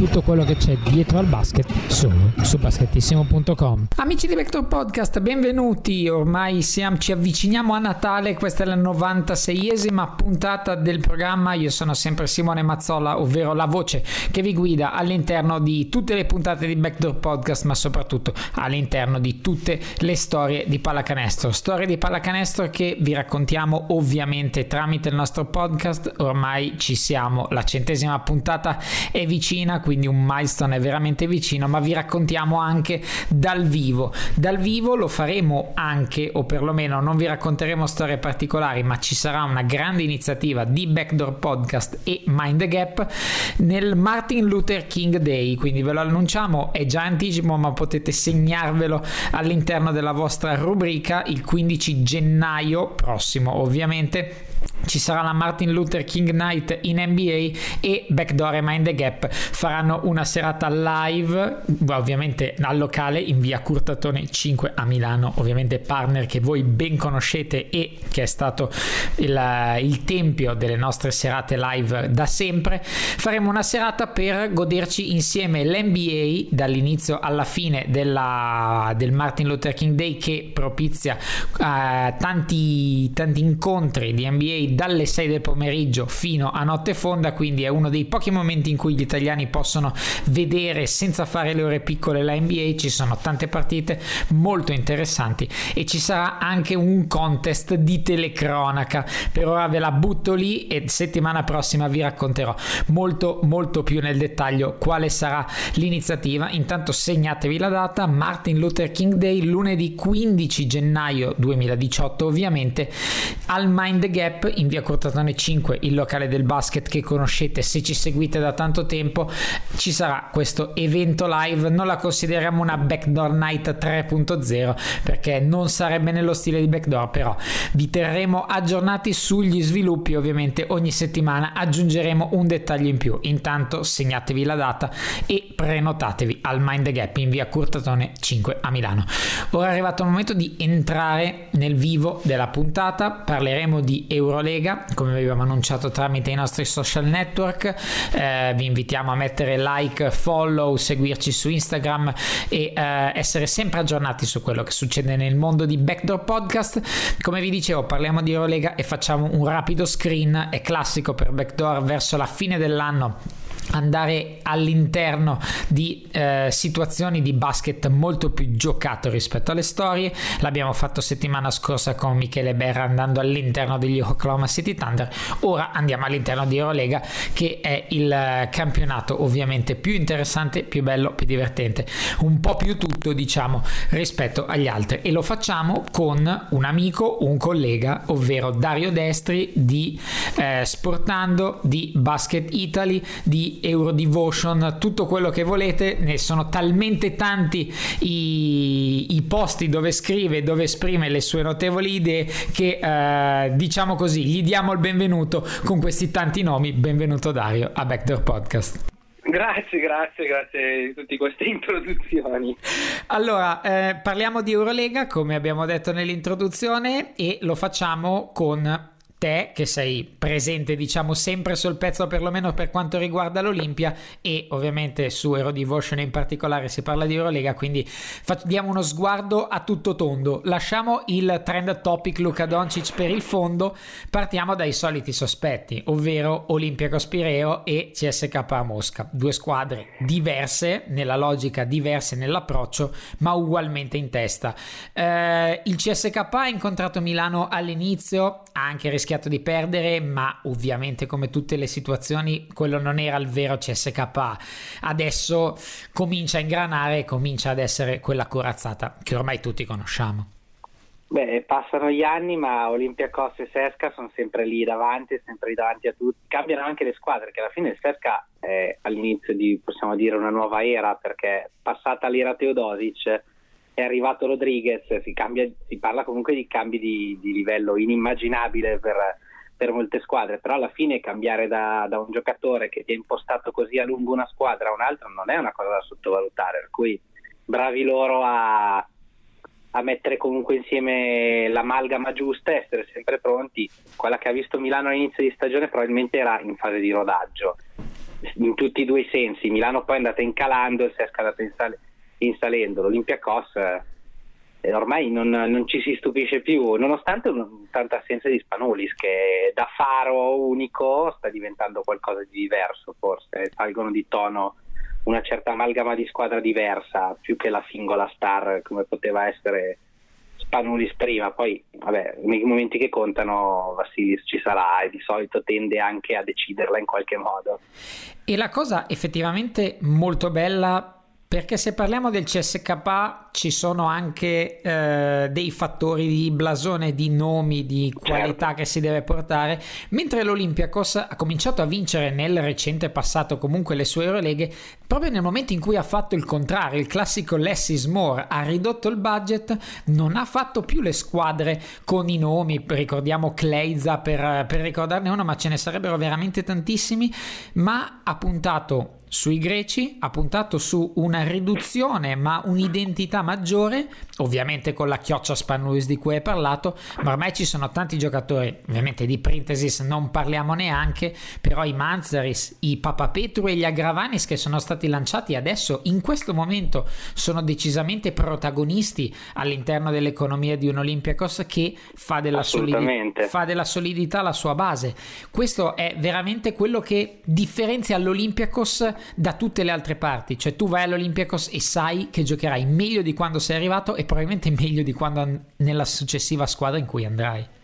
tutto quello che c'è dietro al basket solo su basketissimo.com. Amici di Backdoor Podcast, benvenuti. Ormai siamo, ci avviciniamo a Natale, questa è la 96esima puntata del programma. Io sono sempre Simone Mazzola, ovvero la voce che vi guida all'interno di tutte le puntate di Backdoor Podcast, ma soprattutto all'interno di tutte le storie di pallacanestro. Storie di pallacanestro che vi raccontiamo ovviamente tramite il nostro podcast. Ormai ci siamo, la centesima puntata è vicina, quindi un milestone veramente vicino, ma vi raccontiamo anche dal vivo. Dal vivo lo faremo anche, o perlomeno non vi racconteremo storie particolari, ma ci sarà una grande iniziativa di Backdoor Podcast e Mind the Gap nel Martin Luther King Day, quindi ve lo annunciamo, è già anticipo, ma potete segnarvelo all'interno della vostra rubrica il 15 gennaio prossimo, ovviamente ci sarà la Martin Luther King Night in NBA e Backdoor e Mind the Gap faranno una serata live, ovviamente al locale in via Curtatone 5 a Milano, ovviamente partner che voi ben conoscete e che è stato il, il tempio delle nostre serate live da sempre. Faremo una serata per goderci insieme l'NBA dall'inizio alla fine della, del Martin Luther King Day che propizia uh, tanti, tanti incontri di NBA dalle 6 del pomeriggio fino a notte fonda, quindi è uno dei pochi momenti in cui gli italiani possono vedere senza fare le ore piccole la NBA, ci sono tante partite molto interessanti e ci sarà anche un contest di telecronaca. Per ora ve la butto lì e settimana prossima vi racconterò molto molto più nel dettaglio quale sarà l'iniziativa. Intanto segnatevi la data, Martin Luther King Day lunedì 15 gennaio 2018 ovviamente al Mind Gap in via Cortatone 5, il locale del basket che conoscete se ci seguite da tanto tempo, ci sarà questo evento live. Non la consideriamo una backdoor night 3.0 perché non sarebbe nello stile di backdoor, però vi terremo aggiornati sugli sviluppi. Ovviamente ogni settimana aggiungeremo un dettaglio in più. Intanto segnatevi la data e prenotatevi al Mind the Gap in via Curtatone 5 a Milano. Ora è arrivato il momento di entrare nel vivo della puntata. Parleremo di Eurolega Lega, come abbiamo annunciato tramite i nostri social network. Eh, vi invitiamo a mettere like, follow, seguirci su Instagram e eh, essere sempre aggiornati su quello che succede nel mondo di Backdoor Podcast. Come vi dicevo, parliamo di Eurolega e facciamo un rapido screen. È classico per Backdoor verso la fine dell'anno andare all'interno di eh, situazioni di basket molto più giocato rispetto alle storie. L'abbiamo fatto settimana scorsa con Michele Berra andando all'interno degli Oklahoma City Thunder. Ora andiamo all'interno di Eurolega che è il campionato ovviamente più interessante, più bello, più divertente, un po' più tutto diciamo rispetto agli altri e lo facciamo con un amico, un collega, ovvero Dario Destri di eh, Sportando, di Basket Italy, di Eurodevotion, tutto quello che volete, ne sono talmente tanti i, i posti dove scrive, dove esprime le sue notevoli idee che eh, diciamo così, gli diamo il benvenuto con questi tanti nomi. Benvenuto Dario a Backdoor Podcast. Grazie, grazie, grazie di tutte queste introduzioni. Allora, eh, parliamo di Eurolega, come abbiamo detto nell'introduzione, e lo facciamo con te che sei presente diciamo sempre sul pezzo perlomeno per quanto riguarda l'Olimpia e ovviamente su Hero Devotion in particolare si parla di Eurolega quindi diamo uno sguardo a tutto tondo. Lasciamo il trend topic Luca Doncic per il fondo. Partiamo dai soliti sospetti ovvero Olympiacos Pireo e CSK Mosca. Due squadre diverse nella logica diverse nell'approccio ma ugualmente in testa. Eh, il CSK ha incontrato Milano all'inizio ha anche rischiato rischiato di perdere, ma ovviamente come tutte le situazioni quello non era il vero CSKA. Adesso comincia a ingranare e comincia ad essere quella corazzata che ormai tutti conosciamo. Beh, passano gli anni, ma Olympiacos e Sesca sono sempre lì davanti, sempre lì davanti a tutti. Cambiano anche le squadre, perché alla fine il Sesca è all'inizio di, possiamo dire, una nuova era, perché passata l'era Teodosic è arrivato Rodriguez, si, cambia, si parla comunque di cambi di, di livello inimmaginabile per, per, molte squadre, però alla fine cambiare da, da, un giocatore che ti ha impostato così a lungo una squadra a un altro non è una cosa da sottovalutare, per cui bravi loro a, a mettere comunque insieme l'amalgama giusta e essere sempre pronti. Quella che ha visto Milano all'inizio di stagione probabilmente era in fase di rodaggio, in tutti e due i sensi. Milano poi è andata incalando si è andata insal- insalendo. L'Olympiacos eh, ormai non, non, ci si stupisce più, nonostante un, tanta assenza di Spanulis che da faro unico sta diventando qualcosa di diverso forse, salgono di tono una certa amalgama di squadra diversa più che la singola star come poteva essere Spanulis prima, poi vabbè, nei momenti che contano Vassilis ci sarà e di solito tende anche a deciderla in qualche modo. E la cosa effettivamente molto bella perché se parliamo del CSK ci sono anche eh, dei fattori di blasone, di nomi, di qualità certo. che si deve portare, mentre l'Olympiacos ha cominciato a vincere nel recente passato comunque le sue Euroleghe proprio nel momento in cui ha fatto il contrario, il classico less is more, ha ridotto il budget, non ha fatto più le squadre con i nomi, ricordiamo Kleiza per, per ricordarne uno, ma ce ne sarebbero veramente tantissimi, ma ha puntato sui greci, ha puntato su una riduzione ma un'identità maggiore, ovviamente con la chioccia Spanulis di cui hai parlato, ma ormai ci sono tanti giocatori, ovviamente di Printesis non parliamo neanche, però i Manzaris, i Papapetru e gli Agravanis che sono stati lanciati adesso in questo momento sono decisamente protagonisti all'interno dell'economia di un Olympiacos che fa della, solidi- fa della solidità la sua base. Questo è veramente quello che differenzia l'Olympiacos da tutte le altre parti, cioè tu vai all'Olympiacos e sai che giocherai meglio di quando sei arrivato e probabilmente meglio di quando nella successiva squadra in cui andrai.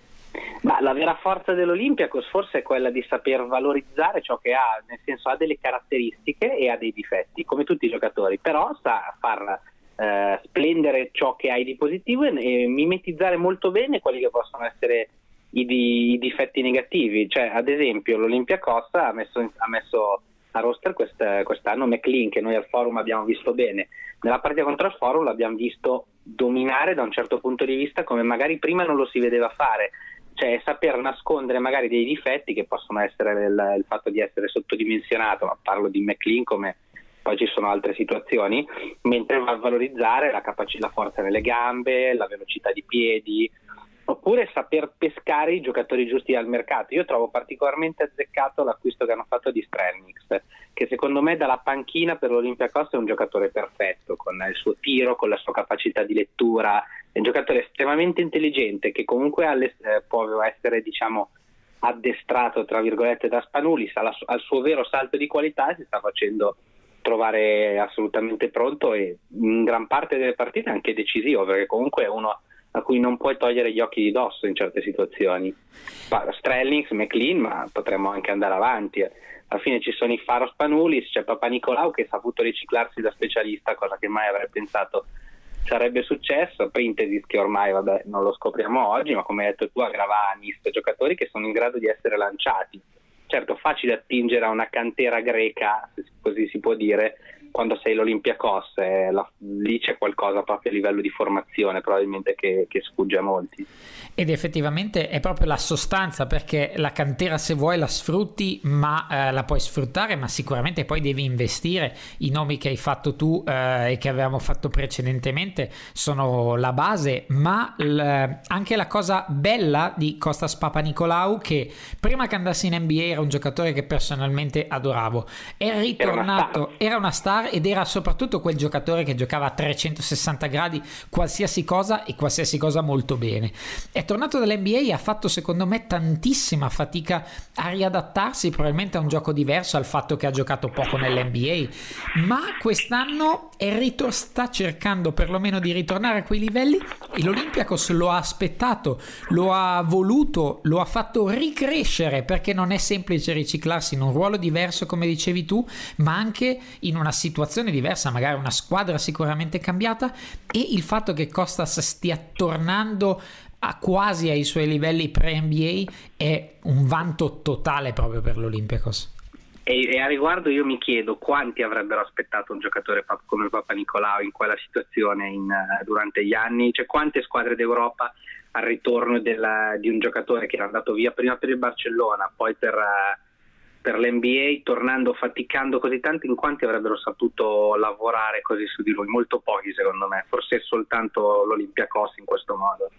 Ma la vera forza dell'Olympiacos forse è quella di saper valorizzare ciò che ha, nel senso ha delle caratteristiche e ha dei difetti, come tutti i giocatori, però sa far eh, splendere ciò che hai di positivo e, e, mimetizzare molto bene quelli che possono essere i, di, i difetti negativi. Cioè, ad esempio, l'Olympiacos ha messo, ha messo a roster quest, quest'anno McLean che noi al forum abbiamo visto bene. Nella partita contro il forum l'abbiamo visto dominare da un certo punto di vista come magari prima non lo si vedeva fare, cioè saper nascondere magari dei difetti che possono essere il, il fatto di essere sottodimensionato, ma parlo di McLean come poi ci sono altre situazioni, mentre va a valorizzare la, capac- la forza nelle gambe, la velocità di piedi, oppure saper pescare i giocatori giusti al mercato. Io trovo particolarmente azzeccato l'acquisto che hanno fatto di Strelnix, che secondo me dalla panchina per l'Olympiacos è un giocatore perfetto, con il suo tiro, con la sua capacità di lettura, è un giocatore estremamente intelligente che comunque eh, può essere diciamo, addestrato tra virgolette da Spanulis al, suo vero salto di qualità si sta facendo trovare assolutamente pronto e in gran parte delle partite anche decisivo perché comunque è uno a cui non puoi togliere gli occhi di dosso in certe situazioni. Strellings, McLean, ma potremmo anche andare avanti. Alla fine ci sono i Faro Spanulis, c'è Papa Nicolau che ha saputo riciclarsi da specialista, cosa che mai avrei pensato sarebbe successo. Printesis che ormai vabbè, non lo scopriamo oggi, ma come hai detto tu, Agravanis, giocatori che sono in grado di essere lanciati. Certo, facile attingere a una cantera greca, se così si può dire, quando sei l'Olympiacos, eh, la, lì c'è qualcosa proprio a livello di formazione probabilmente che, che, sfugge a molti. Ed effettivamente è proprio la sostanza perché la cantera se vuoi la sfrutti, ma eh, la puoi sfruttare, ma sicuramente poi devi investire. I nomi che hai fatto tu eh, e che avevamo fatto precedentemente sono la base, ma l- anche la cosa bella di Costas Papa Nicolau che prima che andassi in NBA era un giocatore che personalmente adoravo, è ritornato, era una star ed era soprattutto quel giocatore che giocava a 360 gradi qualsiasi cosa e qualsiasi cosa molto bene. È tornato dall'NBA e ha fatto secondo me tantissima fatica a riadattarsi probabilmente a un gioco diverso al fatto che ha giocato poco nell'NBA, ma quest'anno Enrico sta cercando perlomeno di ritornare a quei livelli e l'Olympiacos lo ha aspettato, lo ha voluto, lo ha fatto ricrescere perché non è semplice riciclarsi in un ruolo diverso come dicevi tu, ma anche in una situazione situazione diversa, magari una squadra sicuramente cambiata e il fatto che Costas stia tornando a quasi ai suoi livelli pre-NBA è un vanto totale proprio per l'Olympiacos. E, e, a riguardo io mi chiedo quanti avrebbero aspettato un giocatore come Papa Nicolau in quella situazione in, uh, durante gli anni, cioè quante squadre d'Europa al ritorno della, di un giocatore che era andato via prima per il Barcellona, poi per, uh, per l'NBA, tornando faticando così tanto, in quanti avrebbero saputo lavorare così su di lui? Molto pochi secondo me, forse soltanto l'Olympiacos in questo modo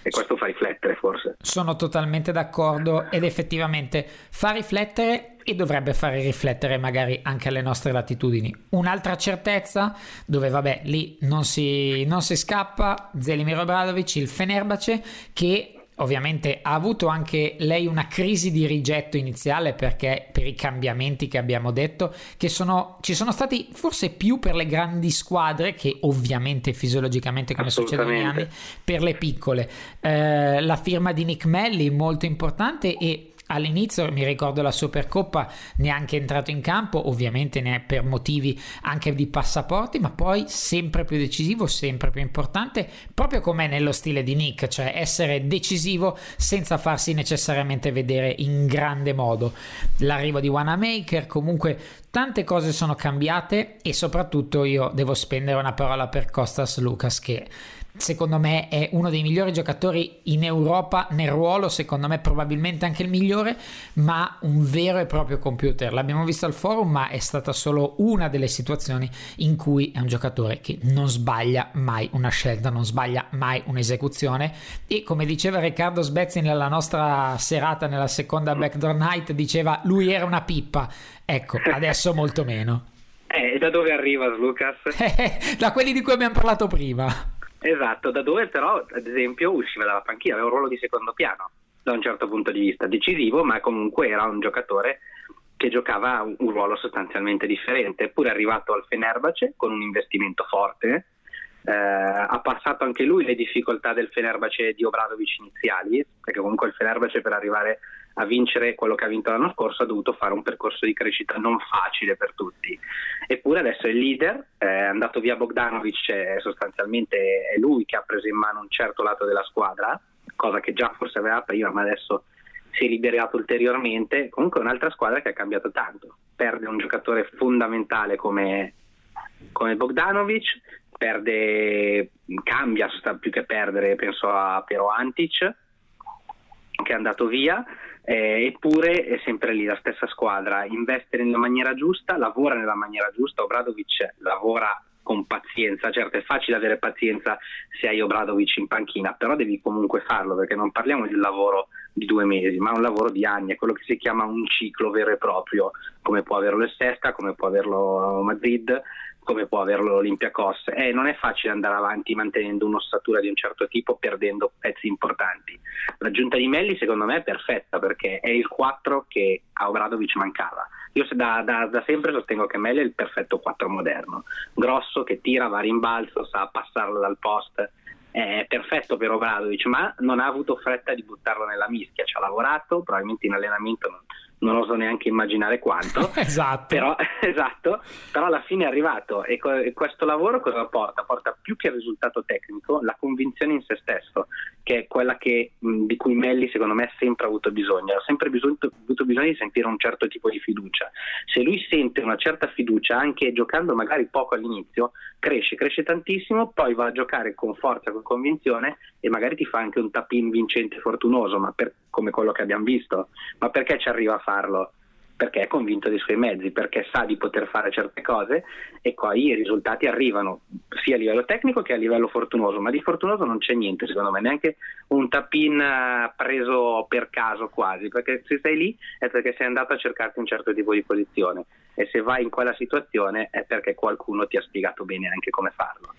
e questo fa riflettere forse. Sono totalmente d'accordo ed effettivamente fa riflettere e dovrebbe fare riflettere magari anche alle nostre latitudini. Un'altra certezza dove vabbè lì non si, non si scappa, Zelimir Obradovic, il Fenerbace che Ovviamente ha avuto anche lei una crisi di rigetto iniziale perché per i cambiamenti che abbiamo detto che sono, ci sono stati forse più per le grandi squadre che ovviamente fisiologicamente come succede negli anni per le piccole. Eh, la firma di Nick Melli molto importante e all'inizio mi ricordo la Supercoppa neanche entrato in campo ovviamente ne per motivi anche di passaporti ma poi sempre più decisivo sempre più importante proprio come nello stile di Nick cioè essere decisivo senza farsi necessariamente vedere in grande modo. L'arrivo di Wanamaker comunque tante cose sono cambiate e soprattutto io devo spendere una parola per Costas Lucas che secondo me è uno dei migliori giocatori in Europa nel ruolo, secondo me probabilmente anche il migliore, ma un vero e proprio computer. L'abbiamo visto al forum, ma è stata solo una delle situazioni in cui è un giocatore che non sbaglia mai una scelta, non sbaglia mai un'esecuzione e come diceva Riccardo Sbezzi nella nostra serata nella seconda Backdoor Night, diceva lui era una pippa. Ecco, adesso molto meno. Eh, da dove arriva Lucas? da quelli di cui abbiamo parlato prima. Esatto, da dove però ad esempio usciva dalla panchina, aveva un ruolo di secondo piano da un certo punto di vista, decisivo, ma comunque era un giocatore che giocava un, ruolo sostanzialmente differente, eppure è arrivato al Fenerbace con un investimento forte, eh, ha passato anche lui le difficoltà del Fenerbace di Obradovic iniziali, perché comunque il Fenerbace per arrivare a vincere quello che ha vinto l'anno scorso ha dovuto fare un percorso di crescita non facile per tutti. Eppure adesso è il leader, è andato via Bogdanovic, sostanzialmente è lui che ha preso in mano un certo lato della squadra, cosa che già forse aveva prima, ma adesso si è liberato ulteriormente. Comunque è un'altra squadra che ha cambiato tanto. Perde un giocatore fondamentale come, come Bogdanovic, perde, cambia più che perdere, penso a Piero Antic che è andato via eh, eppure è sempre lì la stessa squadra, investe nella maniera giusta, lavora nella maniera giusta, Obradovic lavora con pazienza, certo è facile avere pazienza se hai Obradovic in panchina, però devi comunque farlo perché non parliamo di un lavoro di due mesi, ma un lavoro di anni, è quello che si chiama un ciclo vero e proprio, come può averlo Sesca, come può averlo Madrid, come può averlo l'Olympiacos. Eh, non è facile andare avanti mantenendo un'ossatura di un certo tipo, perdendo pezzi importanti. L'aggiunta di Melli secondo me è perfetta perché è il 4 che a Obradovic mancava. Io da, da, da, sempre sostengo che Melli è il perfetto 4 moderno, grosso, che tira, va a rimbalzo, sa passarlo dal post, è perfetto per Obradovic, ma non ha avuto fretta di buttarlo nella mischia, ci ha lavorato, probabilmente in allenamento non, non oso neanche immaginare quanto. esatto. Però, esatto. però alla fine è arrivato e, co- e, questo lavoro cosa porta? Porta più che il risultato tecnico la convinzione in se stesso, che è quella che, mh, di cui Melli secondo me ha sempre avuto bisogno, ha sempre bisogno, avuto bisogno di sentire un certo tipo di fiducia. Se lui sente una certa fiducia, anche giocando magari poco all'inizio, cresce, cresce tantissimo, poi va a giocare con forza, con convinzione e magari ti fa anche un tap-in vincente fortunoso, ma per, come quello che abbiamo visto. Ma perché ci arriva a farlo? Perché è convinto dei suoi mezzi, perché sa di poter fare certe cose e poi i risultati arrivano sia a livello tecnico che a livello fortunoso, ma di fortunoso non c'è niente secondo me, neanche un tap-in eh, preso per caso quasi, perché se sei lì è perché sei andato a cercarti un certo tipo di posizione e se vai in quella situazione è perché qualcuno ti ha spiegato bene anche come farlo.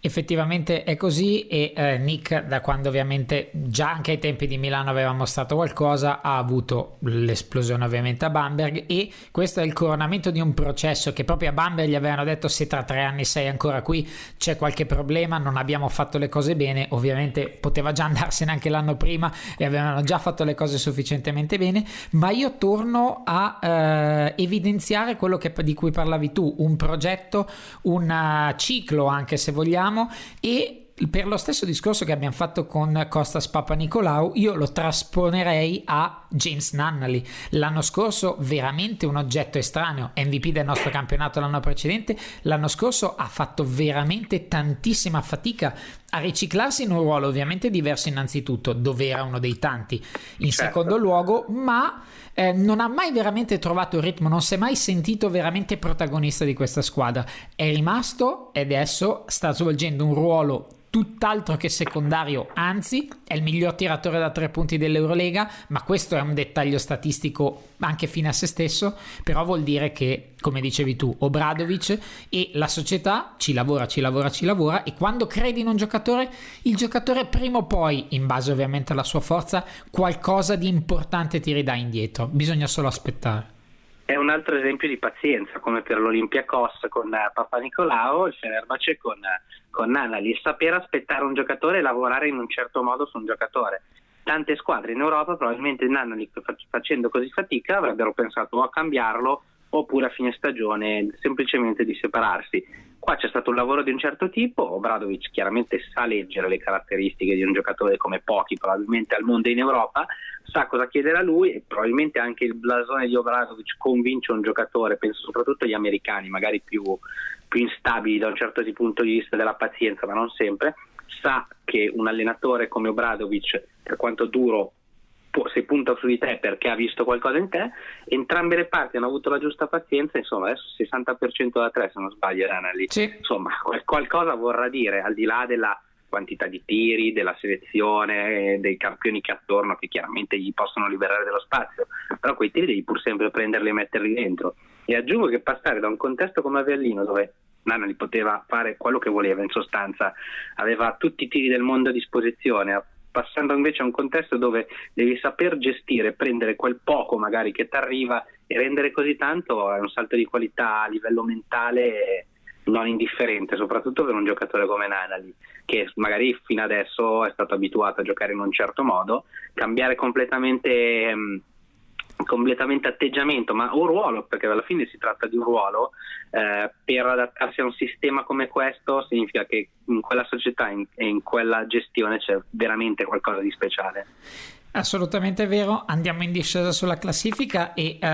Effettivamente è così e eh, Nick da quando ovviamente già anche ai tempi di Milano aveva mostrato qualcosa ha avuto l'esplosione ovviamente a Bamberg e questo è il coronamento di un processo che proprio a Bamberg gli avevano detto se tra tre anni sei ancora qui c'è qualche problema non abbiamo fatto le cose bene ovviamente poteva già andarsene anche l'anno prima e avevano già fatto le cose sufficientemente bene ma io torno a eh, evidenziare quello che, di cui parlavi tu un progetto un uh, ciclo anche se vogliamo e per lo stesso discorso che abbiamo fatto con Costas Papa Nicolau, io lo trasponerei a James Nunnally. L'anno scorso veramente un oggetto estraneo, MVP del nostro campionato l'anno precedente, l'anno scorso ha fatto veramente tantissima fatica a riciclarsi in un ruolo ovviamente diverso innanzitutto, dove era uno dei tanti in certo. secondo luogo, ma eh, non ha mai veramente trovato il ritmo, non si è mai sentito veramente protagonista di questa squadra. È rimasto e adesso sta svolgendo un ruolo tutt'altro che secondario, anzi è il miglior tiratore da tre punti dell'Eurolega, ma questo è un dettaglio statistico anche fine a se stesso, però vuol dire che, come dicevi tu, Obradovic e la società ci lavora, ci lavora, ci lavora e quando credi in un giocatore, il giocatore prima o poi, in base ovviamente alla sua forza, qualcosa di importante ti ridà indietro, bisogna solo aspettare. È un altro esempio di pazienza, come per l'Olympiacos con eh, Papa Nicolao, il Fenerbahce con, eh, con Nanali, saper aspettare un giocatore e lavorare in un certo modo su un giocatore. Tante squadre in Europa, probabilmente Nanali facendo così fatica, avrebbero pensato a cambiarlo oppure a fine stagione semplicemente di separarsi. Qua c'è stato un lavoro di un certo tipo, Obradovic chiaramente sa leggere le caratteristiche di un giocatore come pochi probabilmente al mondo in Europa, sa cosa chiedere a lui e probabilmente anche il blasone di Obradovic convince un giocatore, penso soprattutto agli americani, magari più, più instabili da un certo punto di vista della pazienza, ma non sempre, sa che un allenatore come Obradovic, per quanto duro se punta su di te perché ha visto qualcosa in te, entrambe le parti hanno avuto la giusta pazienza, insomma adesso 60% da 3 se non sbaglio era lì, sì. insomma qualcosa vorrà dire al di là della quantità di tiri, della selezione, dei campioni che attorno che chiaramente gli possono liberare dello spazio, però quei tiri devi pur sempre prenderli e metterli dentro. E aggiungo che passare da un contesto come Avellino dove Nana poteva fare quello che voleva in sostanza, aveva tutti i tiri del mondo a disposizione, passando invece a un contesto dove devi saper gestire, prendere quel poco magari che ti arriva e rendere così tanto è un salto di qualità a livello mentale non indifferente, soprattutto per un giocatore come Nanali, che magari fino adesso è stato abituato a giocare in un certo modo, cambiare completamente completamente atteggiamento, ma un ruolo, perché alla fine si tratta di un ruolo, eh, per adattarsi a un sistema come questo significa che in quella società e in quella gestione c'è veramente qualcosa di speciale. Assolutamente vero, andiamo in discesa sulla classifica e eh,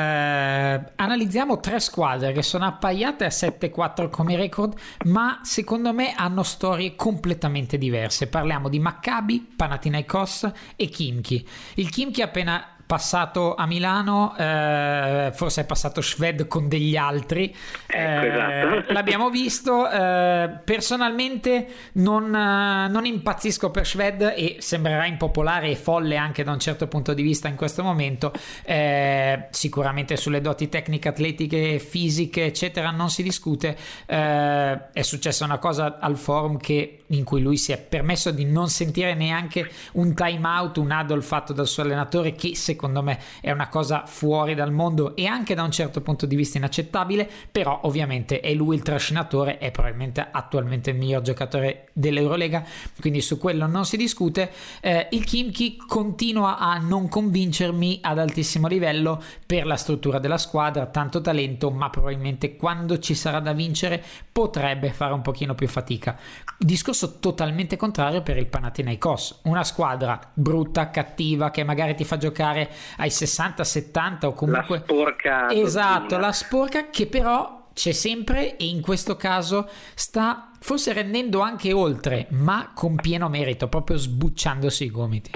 analizziamo tre squadre che sono appaiate a 7-4 come record, ma secondo me hanno storie completamente diverse. Parliamo di Maccabi, Panathinaikos e Kimchi. Il Kimchi appena passato a Milano, eh, forse è passato Shved con degli altri, ecco, esatto. eh, l'abbiamo visto, eh, personalmente non, eh, non, impazzisco per Shved e sembrerà impopolare e folle anche da un certo punto di vista in questo momento, eh, sicuramente sulle doti tecniche, atletiche, fisiche eccetera non si discute, eh, è successa una cosa al forum che, in cui lui si è permesso di non sentire neanche un time out, un huddle fatto dal suo allenatore che secondo secondo me è una cosa fuori dal mondo e anche da un certo punto di vista inaccettabile, però ovviamente è lui il trascinatore, è probabilmente attualmente il miglior giocatore dell'Eurolega, quindi su quello non si discute. Eh, il Kimchi continua a non convincermi ad altissimo livello per la struttura della squadra, tanto talento, ma probabilmente quando ci sarà da vincere potrebbe fare un pochino più fatica. Discorso totalmente contrario per il Panathinaikos, una squadra brutta, cattiva, che magari ti fa giocare ai 60-70 o comunque... La sporca. Esatto, la sporca che però c'è sempre e in questo caso sta forse rendendo anche oltre, ma con pieno merito, proprio sbucciandosi i gomiti.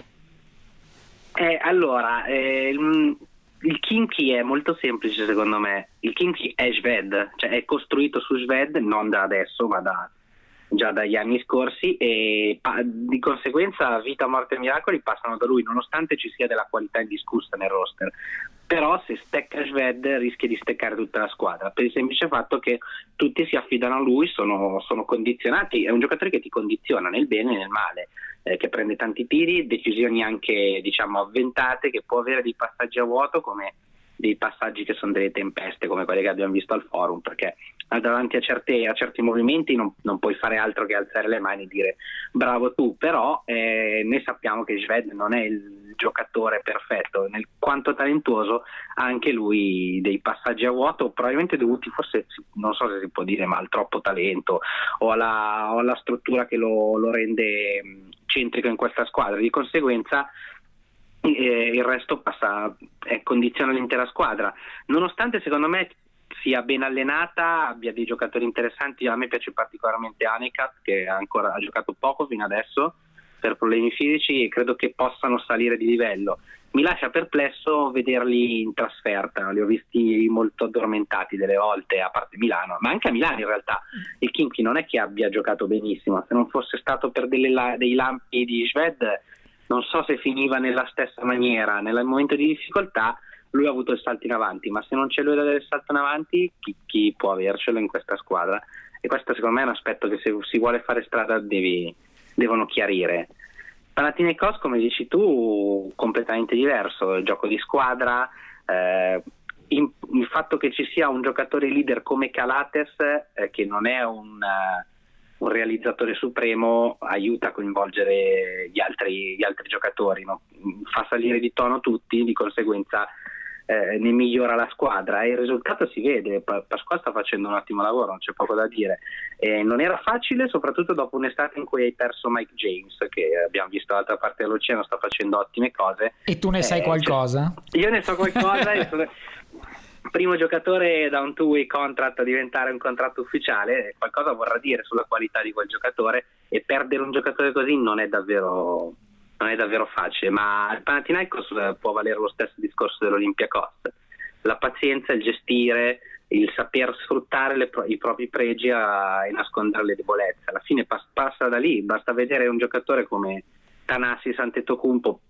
Eh, allora, eh, il, il Kinky è molto semplice secondo me. Il Kinky è Sved, cioè è costruito su Sved non da adesso, ma da già dagli anni scorsi e pa- di conseguenza vita, morte e miracoli passano da lui nonostante ci sia della qualità indiscussa nel roster. Però se stecca Sved rischia di steccare tutta la squadra per il semplice fatto che tutti si affidano a lui, sono, sono condizionati, è un giocatore che ti condiziona nel bene e nel male, eh, che prende tanti tiri, decisioni anche diciamo avventate, che può avere dei passaggi a vuoto come dei passaggi che sono delle tempeste come quelle che abbiamo visto al forum perché davanti a, certe, a certi movimenti non, non, puoi fare altro che alzare le mani e dire bravo tu. Però eh, noi sappiamo che Sved non è il giocatore perfetto nel quanto talentuoso anche lui dei passaggi a vuoto probabilmente dovuti forse non so se si può dire ma al troppo talento o alla, o alla struttura che lo, lo rende centrico in questa squadra. Di conseguenza e il resto passa, eh, condiziona l'intera squadra. Nonostante secondo me sia ben allenata, abbia dei giocatori interessanti, a me piace particolarmente Anikat che ancora ha giocato poco fino adesso per problemi fisici e credo che possano salire di livello. mi lascia perplesso vederli in trasferta, li ho visti molto addormentati delle volte, a parte Milano, ma anche a Milano in realtà. Il Kimchi non è che abbia giocato benissimo, se non fosse stato per delle, dei lampi di Sved, non so se finiva nella stessa maniera, nel momento di difficoltà lui ha avuto il salto in avanti, ma se non c'è lui da dare il salto in avanti, chi, chi, può avercelo in questa squadra? E questo secondo me è un aspetto che se si vuole fare strada devi, devono chiarire. Panathinaikos, come dici tu, completamente diverso, il gioco di squadra, eh, in, il fatto che ci sia un giocatore leader come Calates, eh, che non è un, uh, un, realizzatore supremo, aiuta a coinvolgere gli altri, gli altri giocatori, no? fa salire di tono tutti, di conseguenza eh, ne migliora la squadra e il risultato si vede. Pa- Pasquale sta facendo un ottimo lavoro, non c'è poco da dire. Eh, non era facile, soprattutto dopo un'estate in cui hai perso Mike James, che abbiamo visto dall'altra parte dell'oceano, sta facendo ottime cose. E tu ne sai eh, qualcosa? Cioè, io ne so qualcosa. sono... Primo giocatore da un two-way contract a diventare un contratto ufficiale, qualcosa vorrà dire sulla qualità di quel giocatore e perdere un giocatore così non è davvero non è davvero facile, ma il Panathinaikos eh, può valere lo stesso discorso dell'Olympiacos. La pazienza, il gestire, il saper sfruttare pro- i propri pregi a- e nascondere le debolezze. Alla fine pas- passa da lì, basta vedere un giocatore come Tanassi Santetocumpo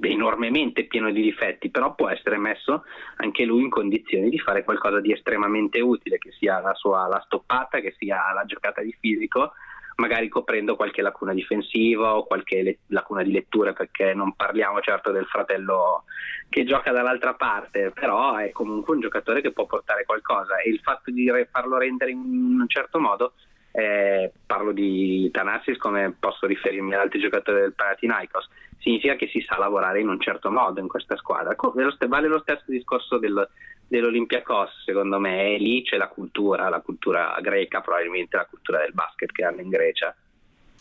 enormemente pieno di difetti, però può essere messo anche lui in condizioni di fare qualcosa di estremamente utile, che sia la sua la stoppata, che sia la giocata di fisico magari coprendo qualche lacuna difensiva o qualche le- lacuna di lettura, perché non parliamo certo del fratello che gioca dall'altra parte, però è comunque un giocatore che può portare qualcosa. E il fatto di farlo rendere in un certo modo eh, parlo di Tanassis come posso riferirmi ad altri giocatori del Panathinaikos, significa che si sa lavorare in un certo modo in questa squadra. Vale lo stesso discorso del, dell'Olympiacos, secondo me, e lì c'è la cultura, la cultura greca, probabilmente la cultura del basket che hanno in Grecia.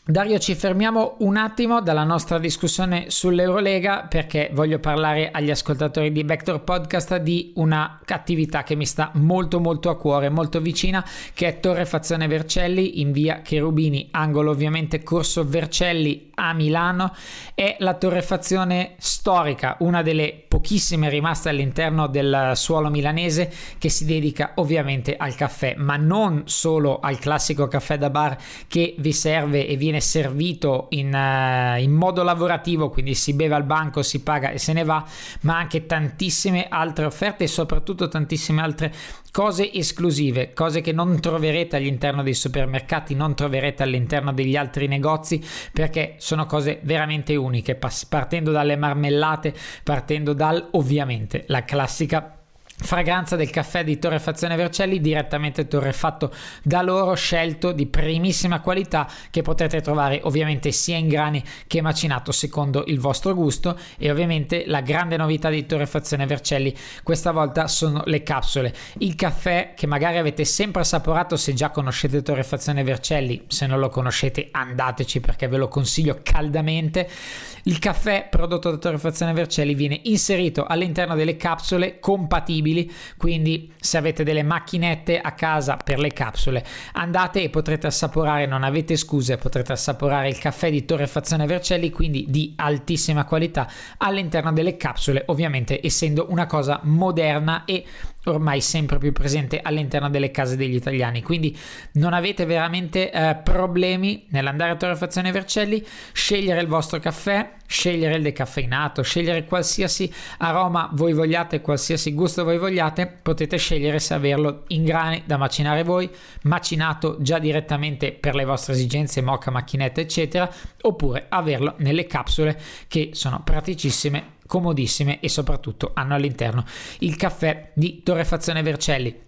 Dario, ci fermiamo un attimo dalla nostra discussione sull'Eurolega perché voglio parlare agli ascoltatori di Vector Podcast di una attività che mi sta molto molto a cuore, molto vicina, che è Torrefazione Vercelli in via Cherubini, angolo ovviamente Corso Vercelli a Milano. È la torrefazione storica, una delle pochissime rimaste all'interno del suolo milanese che si dedica ovviamente al caffè, ma non solo al classico caffè da bar che vi serve e viene viene servito in, uh, in, modo lavorativo, quindi si beve al banco, si paga e se ne va, ma anche tantissime altre offerte e soprattutto tantissime altre cose esclusive, cose che non troverete all'interno dei supermercati, non troverete all'interno degli altri negozi perché sono cose veramente uniche, partendo dalle marmellate, partendo dal ovviamente la classica Fragranza del caffè di Torrefazione Vercelli direttamente torrefatto da loro, scelto di primissima qualità che potete trovare ovviamente sia in grani che macinato secondo il vostro gusto e ovviamente la grande novità di Torrefazione Vercelli questa volta sono le capsule. Il caffè che magari avete sempre assaporato se già conoscete Torrefazione Vercelli, se non lo conoscete andateci perché ve lo consiglio caldamente. Il caffè prodotto da Torrefazione Vercelli viene inserito all'interno delle capsule compatibili disponibili, quindi se avete delle macchinette a casa per le capsule andate e potrete assaporare, non avete scuse, potrete assaporare il caffè di torrefazione Vercelli, quindi di altissima qualità all'interno delle capsule, ovviamente essendo una cosa moderna e ormai sempre più presente all'interno delle case degli italiani. Quindi non avete veramente eh, problemi nell'andare a Torrefazione Vercelli, scegliere il vostro caffè, scegliere il decaffeinato, scegliere qualsiasi aroma voi vogliate, qualsiasi gusto voi vogliate, potete scegliere se averlo in grani da macinare voi, macinato già direttamente per le vostre esigenze, moca, macchinetta, eccetera, oppure averlo nelle capsule che sono praticissime comodissime e soprattutto hanno all'interno il caffè di torrefazione Vercelli.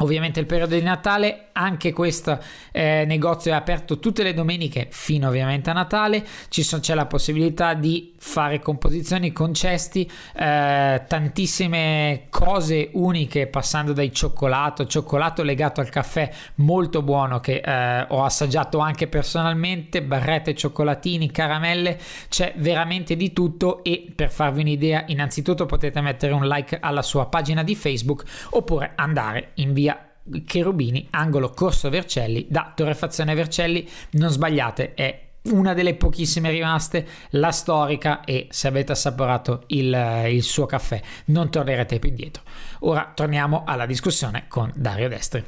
Ovviamente il periodo di Natale, anche questo eh, negozio è aperto tutte le domeniche fino ovviamente a Natale, sono, c'è la possibilità di fare composizioni con cesti, eh, tantissime cose uniche passando dai cioccolato, cioccolato legato al caffè molto buono che eh, ho assaggiato anche personalmente, barrette, cioccolatini, caramelle, c'è veramente di tutto e per farvi un'idea innanzitutto potete mettere un like alla sua pagina di Facebook oppure andare in via Cherubini, angolo Corso Vercelli, da Torrefazione Vercelli, non sbagliate, è una delle pochissime rimaste, la storica e se avete assaporato il, il suo caffè non tornerete più indietro. Ora torniamo alla discussione con Dario Destri.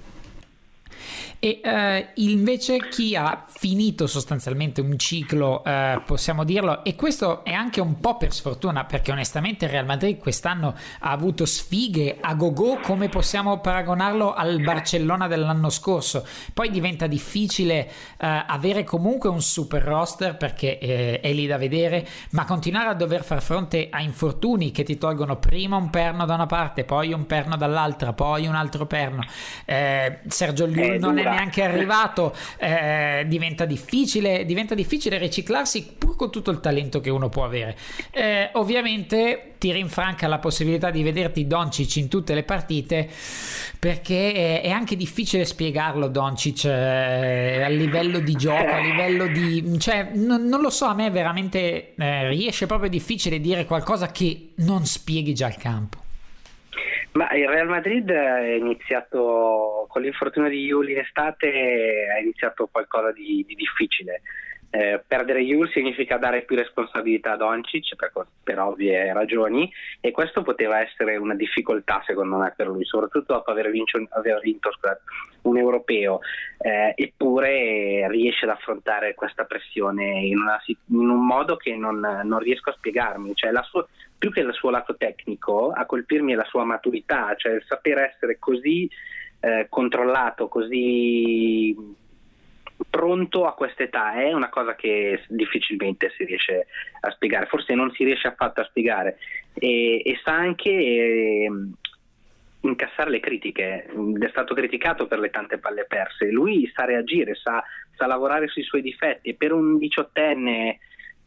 E eh, invece chi ha finito sostanzialmente un ciclo, eh, possiamo dirlo, e questo è anche un po' per sfortuna, perché onestamente il Real Madrid quest'anno ha avuto sfighe a go-go come possiamo paragonarlo al Barcellona dell'anno scorso. Poi diventa difficile eh, avere comunque un super roster perché eh, è lì da vedere, ma continuare a dover far fronte a infortuni che ti tolgono prima un perno da una parte, poi un perno dall'altra, poi un altro perno. Eh, Sergio Llull non è neanche arrivato, eh, diventa, difficile, diventa difficile riciclarsi pur con tutto il talento che uno può avere. Eh, ovviamente ti rinfranca la possibilità di vederti Doncic in tutte le partite perché è anche difficile spiegarlo Doncic eh, a livello di gioco, a livello di... cioè non, non lo so, a me veramente eh, riesce proprio difficile dire qualcosa che non spieghi già il campo. Ma il Real Madrid è iniziato con l'infortunio di Yuli in estate, ha iniziato qualcosa di, di difficile. Eh, perdere Yul significa dare più responsabilità a Doncic per, per, ovvie ragioni e questo poteva essere una difficoltà secondo me per lui, soprattutto dopo aver, vincio, aver vinto scusate, un europeo, eh, eppure riesce ad affrontare questa pressione in, una, in un modo che non, non, riesco a spiegarmi, cioè sua, più che il suo lato tecnico, a colpirmi è la sua maturità, cioè il saper essere così eh, controllato, così pronto a questa età è una cosa che difficilmente si riesce a spiegare, forse non si riesce affatto a spiegare. E, e sa anche eh, incassare le critiche, è stato criticato per le tante palle perse, lui sa reagire, sa, sa lavorare sui suoi difetti e per un diciottenne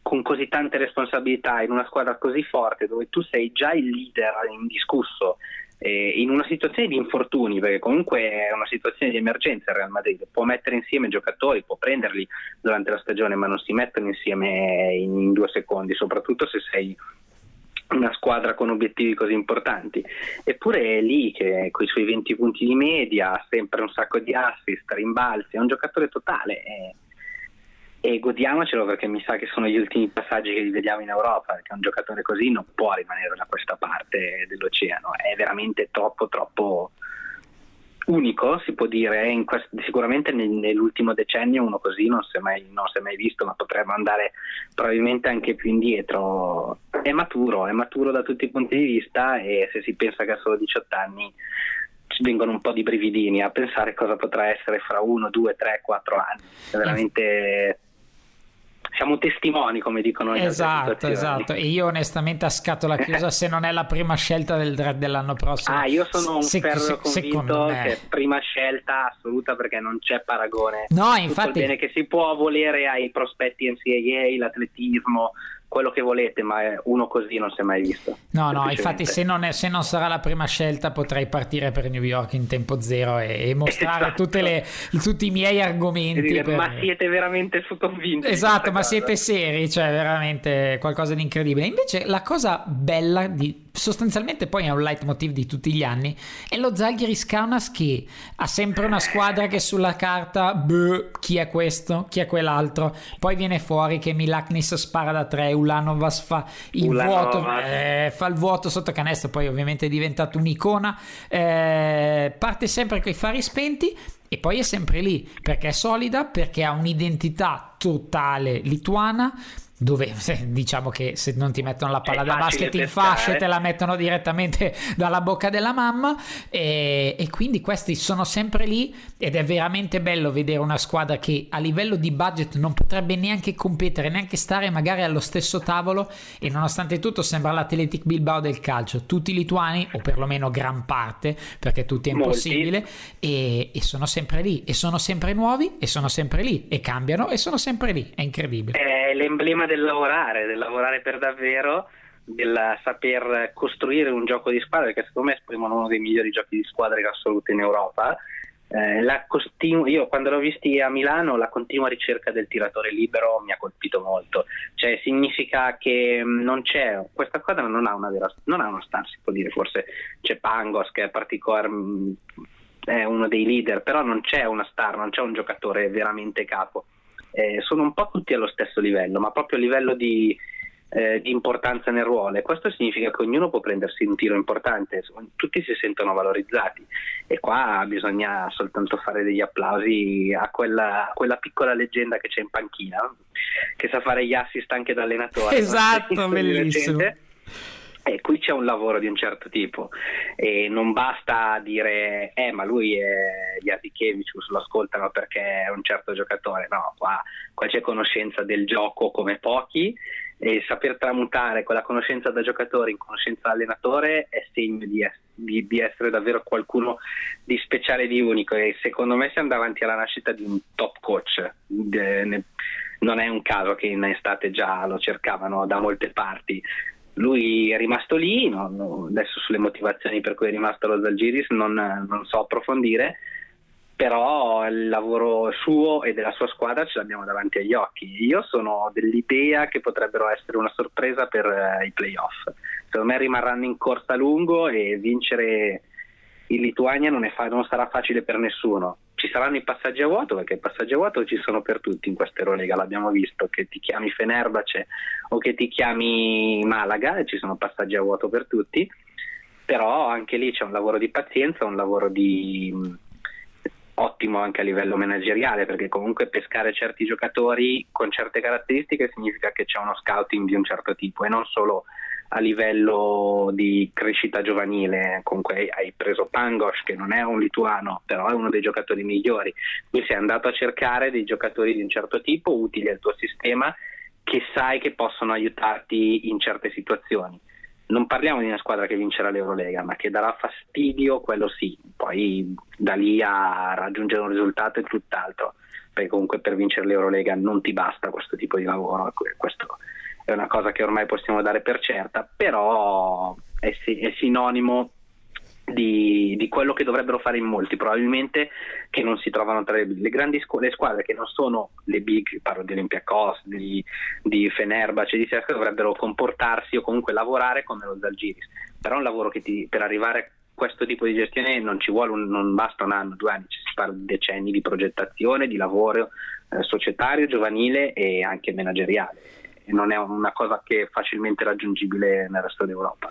con così tante responsabilità in una squadra così forte dove tu sei già il leader indiscusso eh, in una situazione di infortuni, perché comunque è una situazione di emergenza il Real Madrid, può mettere insieme giocatori, può prenderli durante la stagione, ma non si mettono insieme in, due secondi, soprattutto se sei una squadra con obiettivi così importanti. Eppure è lì che con i suoi 20 punti di media, ha sempre un sacco di assist, rimbalzi, è un giocatore totale. È e godiamocelo perché mi sa che sono gli ultimi passaggi che li vediamo in Europa, perché un giocatore così non può rimanere da questa parte dell'oceano, è veramente troppo troppo unico, si può dire, quest- sicuramente nell'ultimo decennio uno così non si, mai, non si, è mai visto, ma potrebbe andare probabilmente anche più indietro. È maturo, è maturo da tutti i punti di vista e se si pensa che ha solo 18 anni ci vengono un po' di brividini a pensare cosa potrà essere fra 1, 2, 3, 4 anni. È veramente siamo testimoni, come dicono in Esatto, esatto. E io onestamente a scatola chiusa, se non è la prima scelta del draft dell'anno prossimo. Ah, io sono un se, ferro convinto me... che prima scelta assoluta perché non c'è paragone. No, infatti. bene che si può volere ai prospetti NCAA, l'atletismo, quello che volete, ma uno così non si è mai visto. No, no, infatti se non, è, se non, sarà la prima scelta potrei partire per New York in tempo zero e, e mostrare esatto. le, tutti i miei argomenti. Dire, per... Ma siete veramente su convinti? Esatto, ma cosa. siete seri, cioè veramente qualcosa di incredibile. Invece la cosa bella di sostanzialmente poi è un leitmotiv di tutti gli anni, è lo Zalgiris Kaunas che ha sempre una squadra che sulla carta, beh, chi è questo, chi è quell'altro, poi viene fuori che Milaknis spara da tre, Ulanovas fa il Ulanova. vuoto, eh, fa il vuoto sotto canestro, poi ovviamente è diventato un'icona, eh, parte sempre con i fari spenti e poi è sempre lì perché è solida, perché ha un'identità totale lituana, dove diciamo che se non ti mettono la palla da basket in fascia te la mettono direttamente dalla bocca della mamma. E, e, quindi questi sono sempre lì ed è veramente bello vedere una squadra che a livello di budget non potrebbe neanche competere, neanche stare magari allo stesso tavolo e nonostante tutto sembra l'Athletic Bilbao del calcio, tutti lituani o perlomeno gran parte perché tutti è impossibile e, e sono sempre lì e sono sempre nuovi e sono sempre lì e cambiano e sono sempre lì, è incredibile. È l'emblema del lavorare, del lavorare per davvero, del saper costruire un gioco di squadra, che secondo me esprimono uno dei migliori giochi di squadra in assoluto in Europa. Eh, continu- io quando l'ho visti a Milano la continua ricerca del tiratore libero mi ha colpito molto, cioè significa che mm, non c'è, questa squadra non ha una vera, non ha una star, si può dire, forse c'è Pangos che è particolare, è uno dei leader, però non c'è una star, non c'è un giocatore veramente capo eh, sono un po' tutti allo stesso livello, ma proprio a livello di, eh, di importanza nel ruolo e questo significa che ognuno può prendersi un tiro importante, tutti si sentono valorizzati e qua bisogna soltanto fare degli applausi a quella, a quella piccola leggenda che c'è in panchina, che sa fare gli assist anche da allenatore. Esatto, bellissimo. E qui c'è un lavoro di un certo tipo. E non basta dire eh ma lui è Jasikevicius lo ascoltano perché è un certo giocatore, no, qua, qua c'è conoscenza del gioco come pochi e saper tramutare quella conoscenza da giocatore in conoscenza da allenatore è segno di, di, di essere davvero qualcuno di speciale di unico e secondo me siamo davanti alla nascita di un top coach. non è un caso che in estate già lo cercavano da molte parti lui è rimasto lì, no, no, adesso sulle motivazioni per cui è rimasto lo Zalgiris non, non, so approfondire, però il lavoro suo e della sua squadra ce l'abbiamo davanti agli occhi. Io sono dell'idea che potrebbero essere una sorpresa per uh, i playoff. Secondo me rimarranno in corsa a lungo e vincere in Lituania non, fa- non sarà facile per nessuno ci saranno i passaggi a vuoto perché i passaggi a vuoto ci sono per tutti in questa Eurolega, l'abbiamo visto, che ti chiami Fenerbace o che ti chiami Malaga, ci sono passaggi a vuoto per tutti, però anche lì c'è un lavoro di pazienza, un lavoro di ottimo anche a livello manageriale perché comunque pescare certi giocatori con certe caratteristiche significa che c'è uno scouting di un certo tipo e non solo a livello di crescita giovanile, comunque hai preso Pangos che non è un lituano, però è uno dei giocatori migliori, qui sei andato a cercare dei giocatori di un certo tipo utili al tuo sistema che sai che possono aiutarti in certe situazioni. Non parliamo di una squadra che vincerà l'Eurolega, ma che darà fastidio, quello sì, poi da lì a raggiungere un risultato è tutt'altro, perché comunque per vincere l'Eurolega non ti basta questo tipo di lavoro, questo è una cosa che ormai possiamo dare per certa, però è, è sinonimo di, di, quello che dovrebbero fare in molti, probabilmente che non si trovano tra le, le grandi scu- le squadre che non sono le big, parlo di Olympiacos, di, di Fenerbahce, di Sesca, dovrebbero comportarsi o comunque lavorare come lo Zalgiris, però è un lavoro che ti, per arrivare a questo tipo di gestione non ci vuole, un, non basta un anno, due anni, ci si parla di decenni di progettazione, di lavoro eh, societario, giovanile e anche manageriale non è una cosa che è facilmente raggiungibile nel resto d'Europa.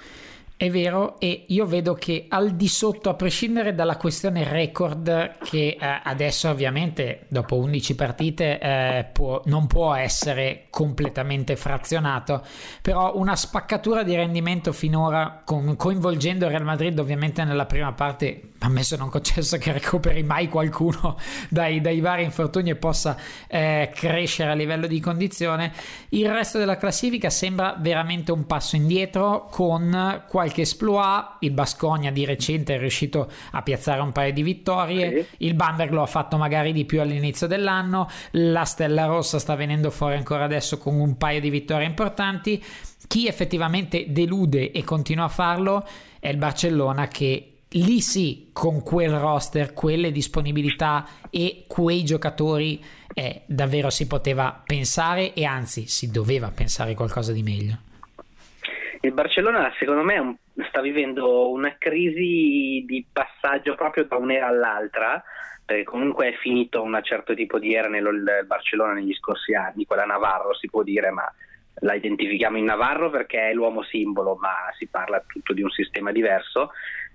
È vero, e io vedo che al di sotto, a prescindere dalla questione record, che eh, adesso ovviamente dopo 11 partite eh, può, non può essere completamente frazionato, però una spaccatura di rendimento finora, con, coinvolgendo il Real Madrid ovviamente nella prima parte, ammesso non concesso che recuperi mai qualcuno dai, dai vari infortuni e possa eh, crescere a livello di condizione, il resto della classifica sembra veramente un passo indietro con qualche qualche esploit, il Bascogna di recente è riuscito a piazzare un paio di vittorie, sì. il Bamberg lo ha fatto magari di più all'inizio dell'anno, la Stella Rossa sta venendo fuori ancora adesso con un paio di vittorie importanti, chi effettivamente delude e continua a farlo è il Barcellona che lì sì, con quel roster, quelle disponibilità e quei giocatori, eh, davvero si poteva pensare e anzi si doveva pensare qualcosa di meglio. Il Barcellona secondo me un, sta vivendo una crisi di passaggio proprio da un'era all'altra, perché comunque è finito un certo tipo di era nel Barcellona negli scorsi anni, quella Navarro si può dire, ma la identifichiamo in Navarro perché è l'uomo simbolo, ma si parla tutto di un sistema diverso.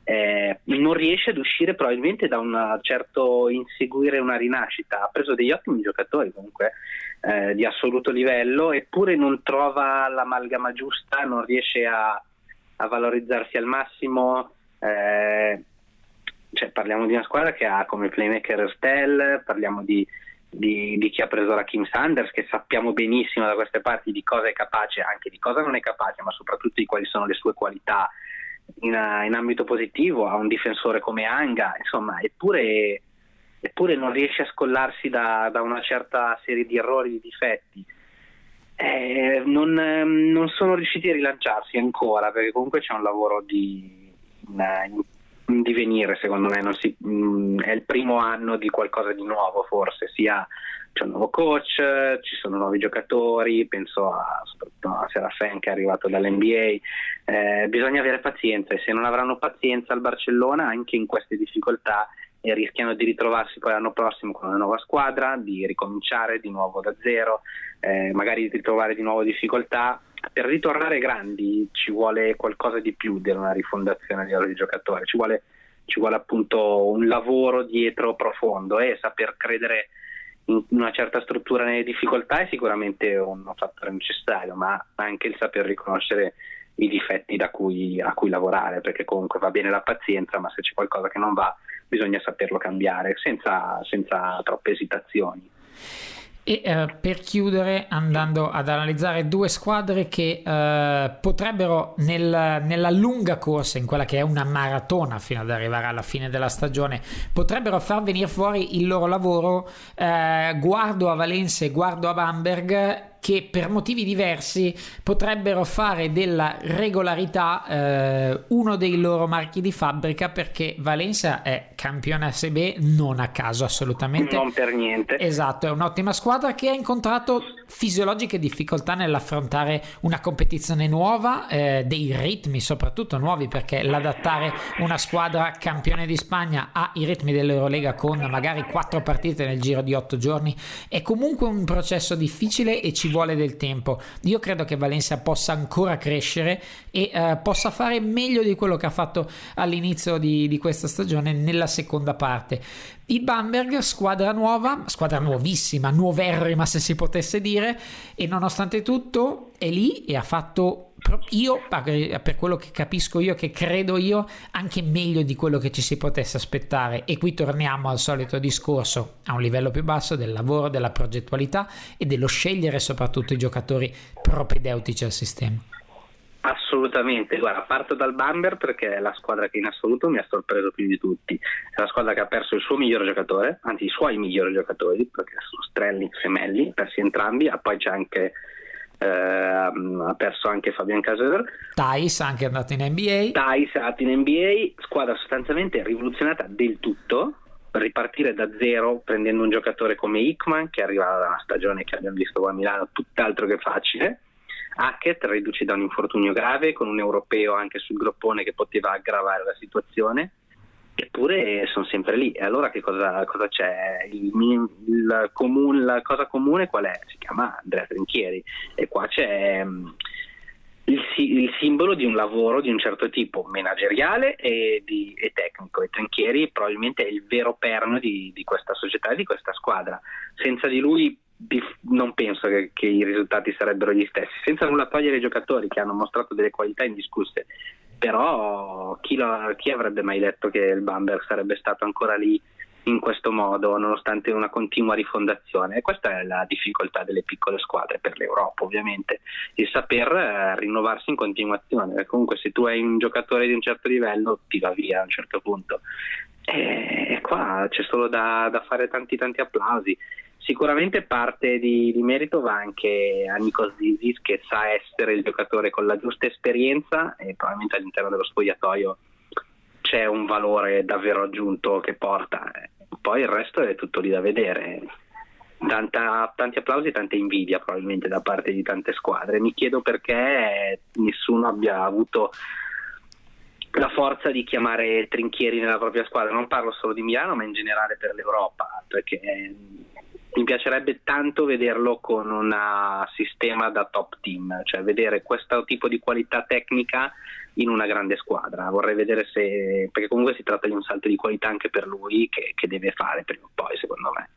Eh, non riesce ad uscire probabilmente da un certo inseguire una rinascita. Ha preso degli ottimi giocatori comunque eh, di assoluto livello, eppure non trova l'amalgama giusta, non riesce a, a valorizzarsi al massimo. Eh, cioè, parliamo di una squadra che ha come playmaker Stell, parliamo di, di, di, chi ha preso la Kim Sanders, che sappiamo benissimo da queste parti di cosa è capace, anche di cosa non è capace, ma soprattutto di quali sono le sue qualità in, in ambito positivo. Ha un difensore come Anga, insomma, eppure eppure non riesce a scollarsi da, da una certa serie di errori, di difetti. Eh, non, non, sono riusciti a rilanciarsi ancora perché comunque c'è un lavoro di, in, in divenire secondo me si, mh, mm, è il primo anno di qualcosa di nuovo forse sia c'è un nuovo coach, ci sono nuovi giocatori, penso a, soprattutto a Serafin che è arrivato dall'NBA, eh, bisogna avere pazienza e se non avranno pazienza al Barcellona anche in queste difficoltà e rischiano di ritrovarsi poi l'anno prossimo con una nuova squadra, di ricominciare di nuovo da zero, eh, magari di ritrovare di nuovo difficoltà. Per ritornare grandi ci vuole qualcosa di più di una rifondazione a livello di giocatore, ci vuole, ci vuole appunto un lavoro dietro profondo e saper credere in una certa struttura nelle difficoltà è sicuramente un fattore necessario, ma anche il saper riconoscere i difetti cui, a cui lavorare, perché comunque va bene la pazienza, ma se c'è qualcosa che non va bisogna saperlo cambiare senza, senza troppe esitazioni. E eh, per chiudere, andando ad analizzare due squadre che eh, potrebbero nel, nella lunga corsa, in quella che è una maratona fino ad arrivare alla fine della stagione, potrebbero far venire fuori il loro lavoro, eh, guardo a Valencia e guardo a Bamberg che per motivi diversi potrebbero fare della regolarità eh, uno dei loro marchi di fabbrica perché Valencia è campione ASB non a caso assolutamente. Non per niente. Esatto è un'ottima squadra che ha incontrato fisiologiche difficoltà nell'affrontare una competizione nuova eh, dei ritmi soprattutto nuovi perché l'adattare una squadra campione di Spagna ai ritmi dell'Eurolega con magari quattro partite nel giro di otto giorni è comunque un processo difficile e ci vuole del tempo. Io credo che Valencia possa ancora crescere e eh, possa fare meglio di quello che ha fatto all'inizio di, di questa stagione nella seconda parte. Il Bamberg, squadra nuova, squadra nuovissima, nuoverrima se si potesse dire, e nonostante tutto è lì e ha fatto io, per quello che capisco io, che credo io, anche meglio di quello che ci si potesse aspettare. E qui torniamo al solito discorso a un livello più basso del lavoro, della progettualità e dello scegliere soprattutto i giocatori propedeutici al sistema. Assolutamente, guarda, parto dal Bamber perché è la squadra che in assoluto mi ha sorpreso più di tutti. È la squadra che ha perso il suo migliore giocatore, anzi i suoi migliori giocatori, perché sono Strellix e Melli, persi entrambi, e poi c'è anche eh, ha perso anche Fabian Caser. Thais anche è andato in NBA. Thais è andato in NBA, squadra sostanzialmente rivoluzionata del tutto. Ripartire da zero prendendo un giocatore come Hickman che arriva da una stagione che abbiamo visto qua a Milano tutt'altro che facile. Hackett riduce da un infortunio grave con un europeo anche sul groppone che poteva aggravare la situazione eppure sono sempre lì. E allora che cosa, cosa c'è? Il, il comune, la cosa comune qual è? Si chiama Andrea Trinchieri e qua c'è um, il, il, simbolo di un lavoro di un certo tipo manageriale e, di, e tecnico e Trinchieri probabilmente è il vero perno di, di questa società e di questa squadra. Senza di lui non penso che, che, i risultati sarebbero gli stessi, senza nulla togliere i giocatori che hanno mostrato delle qualità indiscusse però chi, lo, chi, avrebbe mai detto che il Bamberg sarebbe stato ancora lì in questo modo nonostante una continua rifondazione? E questa è la difficoltà delle piccole squadre per l'Europa ovviamente. Il saper eh, rinnovarsi in continuazione. Comunque se tu hai un giocatore di un certo livello ti va via a un certo punto. E qua c'è solo da, da fare tanti tanti applausi Sicuramente parte di, di, merito va anche a Nikos Zizis che sa essere il giocatore con la giusta esperienza e probabilmente all'interno dello spogliatoio c'è un valore davvero aggiunto che porta. Poi il resto è tutto lì da vedere. Tanta, tanti applausi e tanta invidia probabilmente da parte di tante squadre. Mi chiedo perché nessuno abbia avuto la forza di chiamare Trinchieri nella propria squadra. Non parlo solo di Milano, ma in generale per l'Europa, perché mi piacerebbe tanto vederlo con un sistema da top team, cioè vedere questo tipo di qualità tecnica in una grande squadra. Vorrei vedere se, perché comunque si tratta di un salto di qualità anche per lui che, che deve fare prima o poi, secondo me.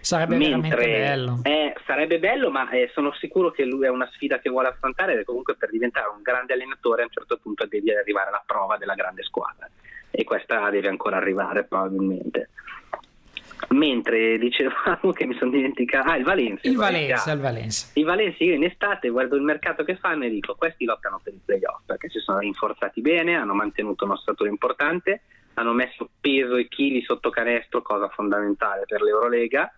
Sarebbe Mentre, bello. Eh, sarebbe bello, ma eh, sono sicuro che lui è una sfida che vuole affrontare e comunque per diventare un grande allenatore a un certo punto devi arrivare alla prova della grande squadra e questa deve ancora arrivare probabilmente. Mentre dicevamo che mi sono dimenticato, ah, il Valencia. Il Valencia, il Valencia. Il Valencia, io in estate guardo il mercato che fanno e dico: questi lottano per i playoff perché si sono rinforzati bene, hanno mantenuto un ossatura importante, hanno messo peso e chili sotto canestro, cosa fondamentale per l'Eurolega,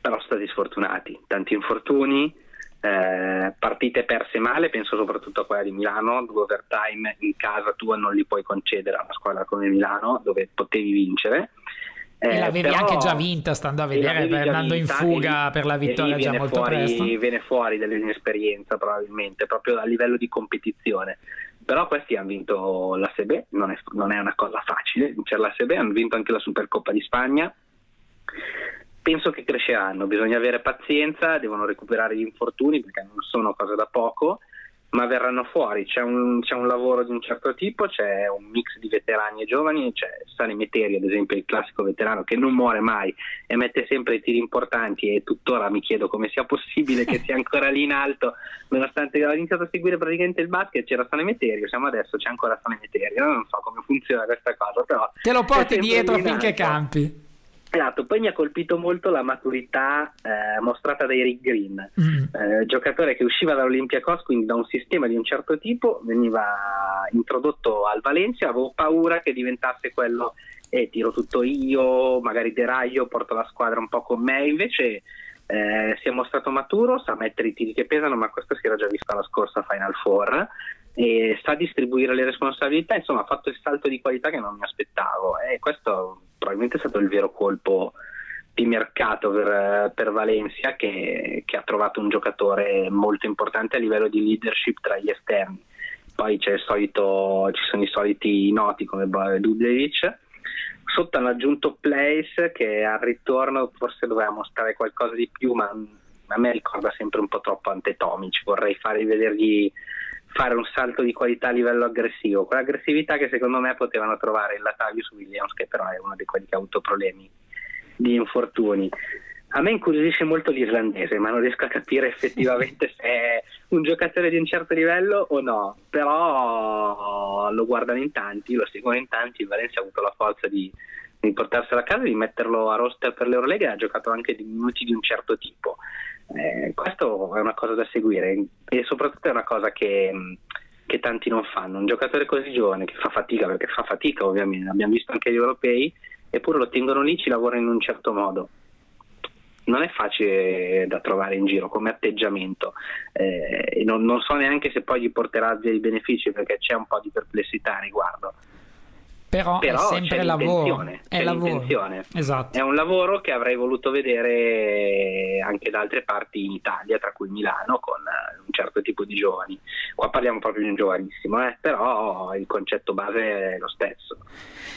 però sono stati sfortunati. Tanti infortuni, eh, partite perse male, penso soprattutto a quella di Milano, due overtime in casa tua non li puoi concedere a una squadra come Milano, dove potevi vincere e l'avevi però, anche già vinta stando a vedere, andando in fuga per la vittoria già molto fuori, presto. Viene fuori dall'inesperienza probabilmente, proprio a livello di competizione. però questi hanno vinto la SB, non è, non è una cosa facile vincere la SB, hanno vinto anche la Supercoppa di Spagna. Penso che cresceranno, bisogna avere pazienza, devono recuperare gli infortuni perché non sono cose da poco ma verranno fuori. C'è un, c'è un, lavoro di un certo tipo, c'è un mix di veterani e giovani, c'è Sani Meteri, ad esempio, il classico veterano che non muore mai e mette sempre i tiri importanti e tuttora mi chiedo come sia possibile che sia ancora lì in alto, nonostante ho iniziato a seguire praticamente il basket, c'era Sani Meterio, siamo adesso, c'è ancora Sani Meterio, non so come funziona questa cosa, però... Te lo porti dietro finché campi. Esatto, poi mi ha colpito molto la maturità eh, mostrata da Eric Green, mm. eh, giocatore che usciva dall'Olympiacos, quindi da un sistema di un certo tipo, veniva introdotto al Valencia, avevo paura che diventasse quello e eh, tiro tutto io, magari deraglio, porto la squadra un po' con me, invece eh, si è mostrato maturo, sa mettere i tiri che pesano, ma questo si era già visto alla scorsa Final Four e sa distribuire le responsabilità, insomma ha fatto il salto di qualità che non mi aspettavo e questo probabilmente è stato il vero colpo di mercato per, per Valencia che, che, ha trovato un giocatore molto importante a livello di leadership tra gli esterni. Poi solito, ci sono i soliti noti come Dudevic. Sotto hanno aggiunto Place che al ritorno forse doveva mostrare qualcosa di più, ma a me ricorda sempre un po' troppo Antetomic. Vorrei fargli vedergli fare un salto di qualità a livello aggressivo, quell'aggressività che secondo me potevano trovare in Latavius Williams, che però è uno di quelli che ha avuto problemi di infortuni. A me incuriosisce molto l'irlandese, ma non riesco a capire effettivamente se è un giocatore di un certo livello o no. Però lo guardano in tanti, lo seguono in tanti. Il Valencia ha avuto la forza di, di portarselo a casa, di metterlo a roster per l'Eurolega e ha giocato anche di minuti di un certo tipo. Eh, questo è una cosa da seguire e soprattutto è una cosa che, che, tanti non fanno. Un giocatore così giovane che fa fatica, perché fa fatica ovviamente, l'abbiamo visto anche gli europei, eppure lo tengono lì, ci lavorano in un certo modo. Non è facile da trovare in giro come atteggiamento eh, non, non, so neanche se poi gli porterà dei benefici perché c'è un po' di perplessità a riguardo. Però, Però è sempre lavoro. È, lavoro. Esatto. è un lavoro che avrei voluto vedere anche da altre parti in Italia, tra cui Milano, con eh, un certo tipo di giovani. Qua parliamo proprio di un giovanissimo, eh? però il concetto base è lo stesso.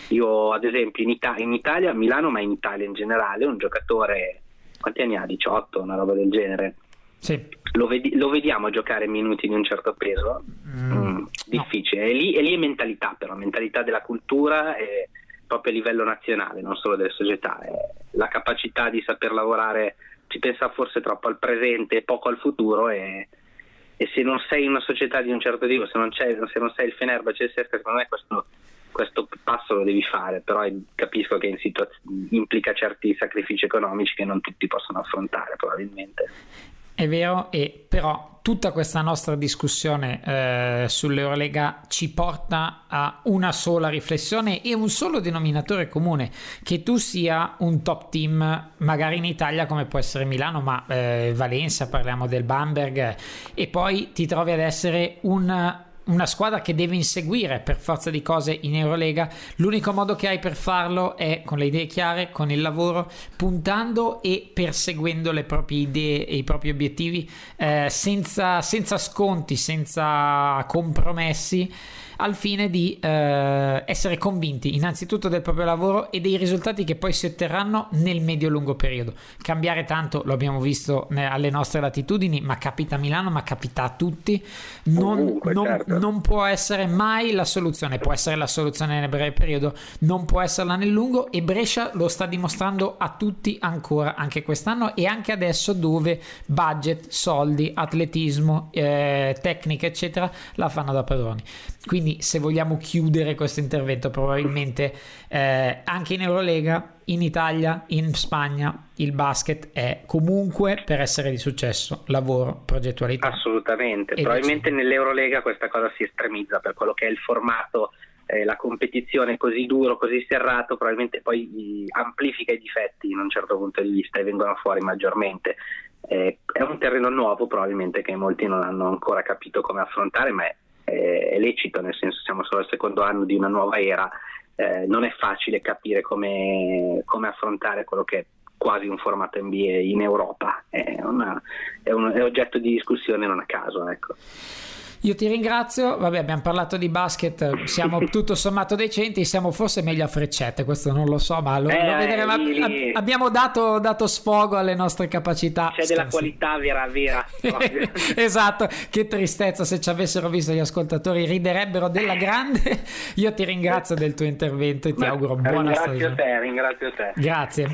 Io, ad esempio, in, Ita- in Italia, a Milano, ma in Italia in generale, un giocatore, quanti anni ha? 18, una roba del genere sì. Lo, vedi- lo, vediamo giocare minuti di un certo peso? Mm, mm, difficile. No. E, lì, e lì è mentalità, però, mentalità della cultura e proprio a livello nazionale, non solo delle società. È la capacità di saper lavorare, si pensa forse troppo al presente e poco al futuro e, e se non sei in una società di un certo tipo, se non, se non sei il Fenerbahce il Sesca, secondo me questo, questo, passo lo devi fare, però capisco che situaz- implica certi sacrifici economici che non tutti possono affrontare probabilmente. È vero, e però tutta questa nostra discussione eh, sull'Eurolega ci porta a una sola riflessione e un solo denominatore comune, che tu sia un top team magari in Italia come può essere Milano, ma eh, Valencia, parliamo del Bamberg, e poi ti trovi ad essere un una squadra che deve inseguire per forza di cose in Eurolega, l'unico modo che hai per farlo è con le idee chiare, con il lavoro, puntando e perseguendo le proprie idee e i propri obiettivi eh, senza, senza sconti, senza compromessi al fine di eh, essere convinti innanzitutto del proprio lavoro e dei risultati che poi si otterranno nel medio-lungo periodo. Cambiare tanto lo abbiamo visto alle nostre latitudini, ma capita a Milano, ma capita a tutti. Non, Comunque, non, certo. non può essere mai la soluzione, può essere la soluzione nel breve periodo, non può esserla nel lungo e Brescia lo sta dimostrando a tutti ancora, anche quest'anno e anche adesso dove budget, soldi, atletismo, eh, tecnica eccetera la fanno da padroni. Quindi se vogliamo chiudere questo intervento, probabilmente eh, anche in Eurolega, in Italia, in Spagna, il basket è comunque per essere di successo, lavoro, progettualità. Assolutamente, probabilmente nell'Eurolega questa cosa si estremizza per quello che è il formato eh, la competizione così duro, così serrato, probabilmente poi amplifica i difetti in un certo punto di vista e vengono fuori maggiormente. Eh, è un terreno nuovo probabilmente che molti non hanno ancora capito come affrontare, ma è è lecito, nel senso siamo solo al secondo anno di una nuova era, eh, non è facile capire come, come, affrontare quello che è quasi un formato NBA in Europa, è, una, è, un, è oggetto di discussione non a caso. Ecco. Io ti ringrazio, vabbè abbiamo parlato di basket, siamo tutto sommato decenti, siamo forse meglio a freccette, questo non lo so, ma lo, Eh, lo vedremo. lì, lì. abbiamo dato, dato sfogo alle nostre capacità. C'è della Scherzo. qualità vera, vera. esatto, che tristezza se ci avessero visto gli ascoltatori riderebbero della grande. Io ti ringrazio del tuo intervento e ti Ma auguro buona ringrazio stagione. te, ringrazio te. Grazie.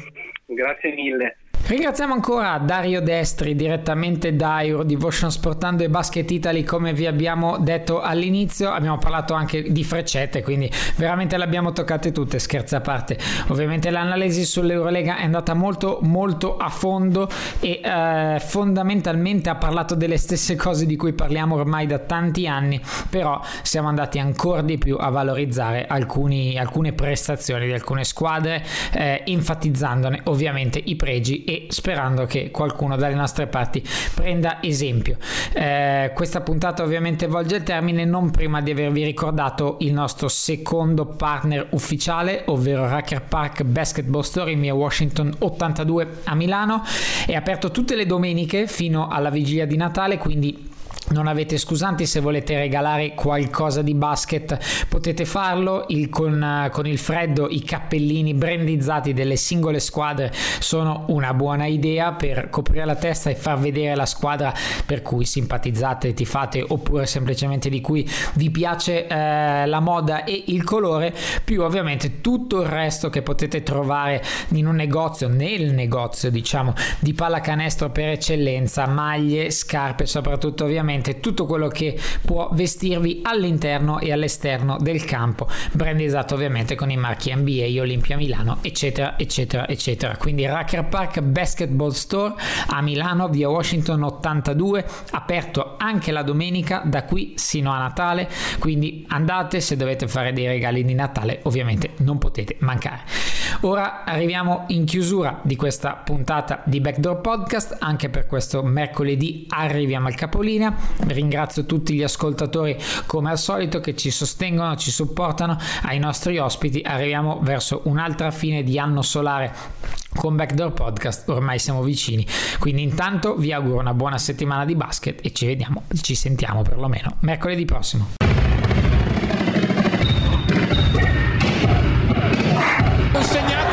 Grazie mille. Ringraziamo ancora Dario Destri direttamente da Eurodevotion Sportando e Basket Italy come vi abbiamo detto all'inizio. Abbiamo parlato anche di freccette quindi veramente le abbiamo toccate tutte scherzi a parte. Ovviamente l'analisi sull'Eurolega è andata molto molto a fondo e eh, fondamentalmente ha parlato delle stesse cose di cui parliamo ormai da tanti anni però siamo andati ancora di più a valorizzare alcuni, alcune prestazioni di alcune squadre eh, enfatizzandone ovviamente i pregi e sperando che qualcuno dalle nostre parti prenda esempio. Eh, questa puntata ovviamente volge il termine non prima di avervi ricordato il nostro secondo partner ufficiale, ovvero Racker Park Basketball Store in via Washington 82 a Milano. È aperto tutte le domeniche fino alla vigilia di Natale, quindi non avete scusanti se volete regalare qualcosa di basket potete farlo. Il, con, con il freddo i cappellini brandizzati delle singole squadre sono una buona idea per coprire la testa e far vedere la squadra per cui simpatizzate tifate oppure semplicemente di cui vi piace eh, la moda e il colore più ovviamente tutto il resto che potete trovare in un negozio nel negozio diciamo di pallacanestro per eccellenza maglie scarpe soprattutto ovviamente tutto quello che può vestirvi all'interno e all'esterno del campo. Brandizzato ovviamente con i marchi NBA Olimpia Milano eccetera eccetera eccetera. Quindi Racker Park Basketball Store a Milano via Washington 82 aperto anche la domenica da qui sino a Natale. Quindi andate se dovete fare dei regali di Natale ovviamente non potete mancare. Ora arriviamo in chiusura di questa puntata di Backdoor Podcast. Anche per questo mercoledì arriviamo al capolinea ringrazio tutti gli ascoltatori come al solito che ci sostengono ci supportano. Ai nostri ospiti arriviamo verso un'altra fine di anno solare con Backdoor Podcast ormai siamo vicini. Quindi intanto vi auguro una buona settimana di basket e ci vediamo ci sentiamo perlomeno mercoledì prossimo. Segnato